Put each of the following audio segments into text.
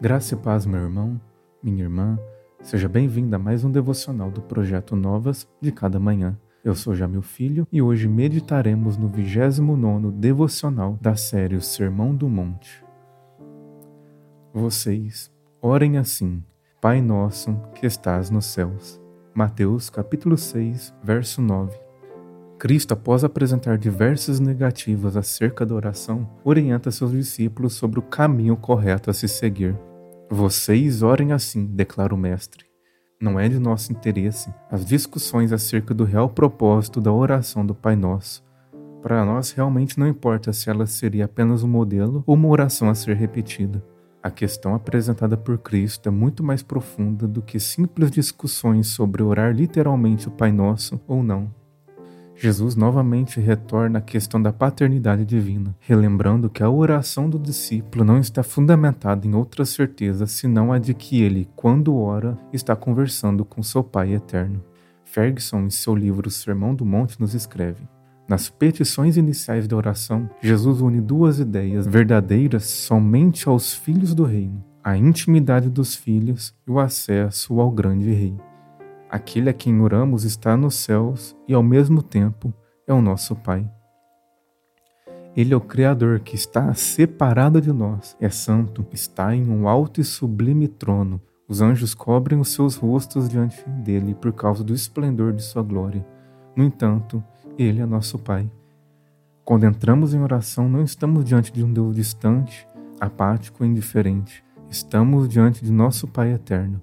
Graça e paz, meu irmão, minha irmã. Seja bem-vindo a mais um devocional do projeto Novas de cada manhã. Eu sou Jamil Filho e hoje meditaremos no 29 devocional da série O Sermão do Monte. Vocês orem assim: Pai nosso que estás nos céus. Mateus capítulo 6, verso 9. Cristo, após apresentar diversas negativas acerca da oração, orienta seus discípulos sobre o caminho correto a se seguir. Vocês orem assim, declara o Mestre. Não é de nosso interesse as discussões acerca do real propósito da oração do Pai Nosso. Para nós, realmente não importa se ela seria apenas um modelo ou uma oração a ser repetida. A questão apresentada por Cristo é muito mais profunda do que simples discussões sobre orar literalmente o Pai Nosso ou não. Jesus novamente retorna à questão da paternidade divina, relembrando que a oração do discípulo não está fundamentada em outra certeza senão a de que ele, quando ora, está conversando com seu Pai eterno. Ferguson, em seu livro Sermão do Monte, nos escreve: Nas petições iniciais da oração, Jesus une duas ideias verdadeiras somente aos filhos do reino: a intimidade dos filhos e o acesso ao grande rei. Aquele a quem oramos está nos céus e, ao mesmo tempo, é o nosso Pai. Ele é o Criador que está separado de nós, é santo, está em um alto e sublime trono. Os anjos cobrem os seus rostos diante dele por causa do esplendor de sua glória. No entanto, ele é nosso Pai. Quando entramos em oração, não estamos diante de um Deus distante, apático e indiferente. Estamos diante de nosso Pai eterno.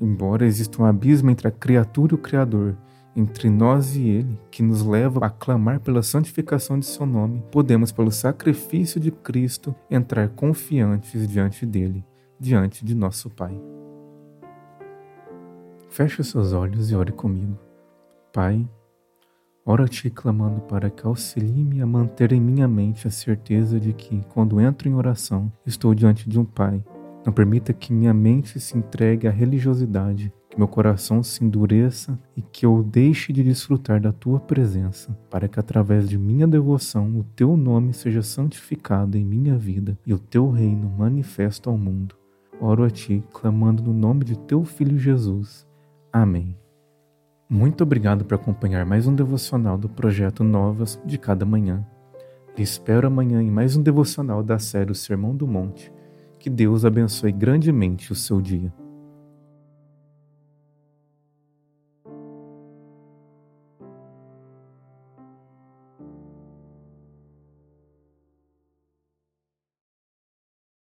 Embora exista um abismo entre a criatura e o Criador, entre nós e Ele, que nos leva a clamar pela santificação de Seu nome, podemos, pelo sacrifício de Cristo, entrar confiantes diante dele, diante de nosso Pai. Feche seus olhos e ore comigo. Pai, oro a Ti clamando para que auxilie-me a manter em minha mente a certeza de que, quando entro em oração, estou diante de um Pai não permita que minha mente se entregue à religiosidade, que meu coração se endureça e que eu deixe de desfrutar da tua presença, para que através de minha devoção o teu nome seja santificado em minha vida e o teu reino manifesto ao mundo. Oro a ti, clamando no nome de teu filho Jesus. Amém. Muito obrigado por acompanhar mais um devocional do projeto Novas de cada manhã. Te espero amanhã em mais um devocional da série o Sermão do Monte que Deus abençoe grandemente o seu dia.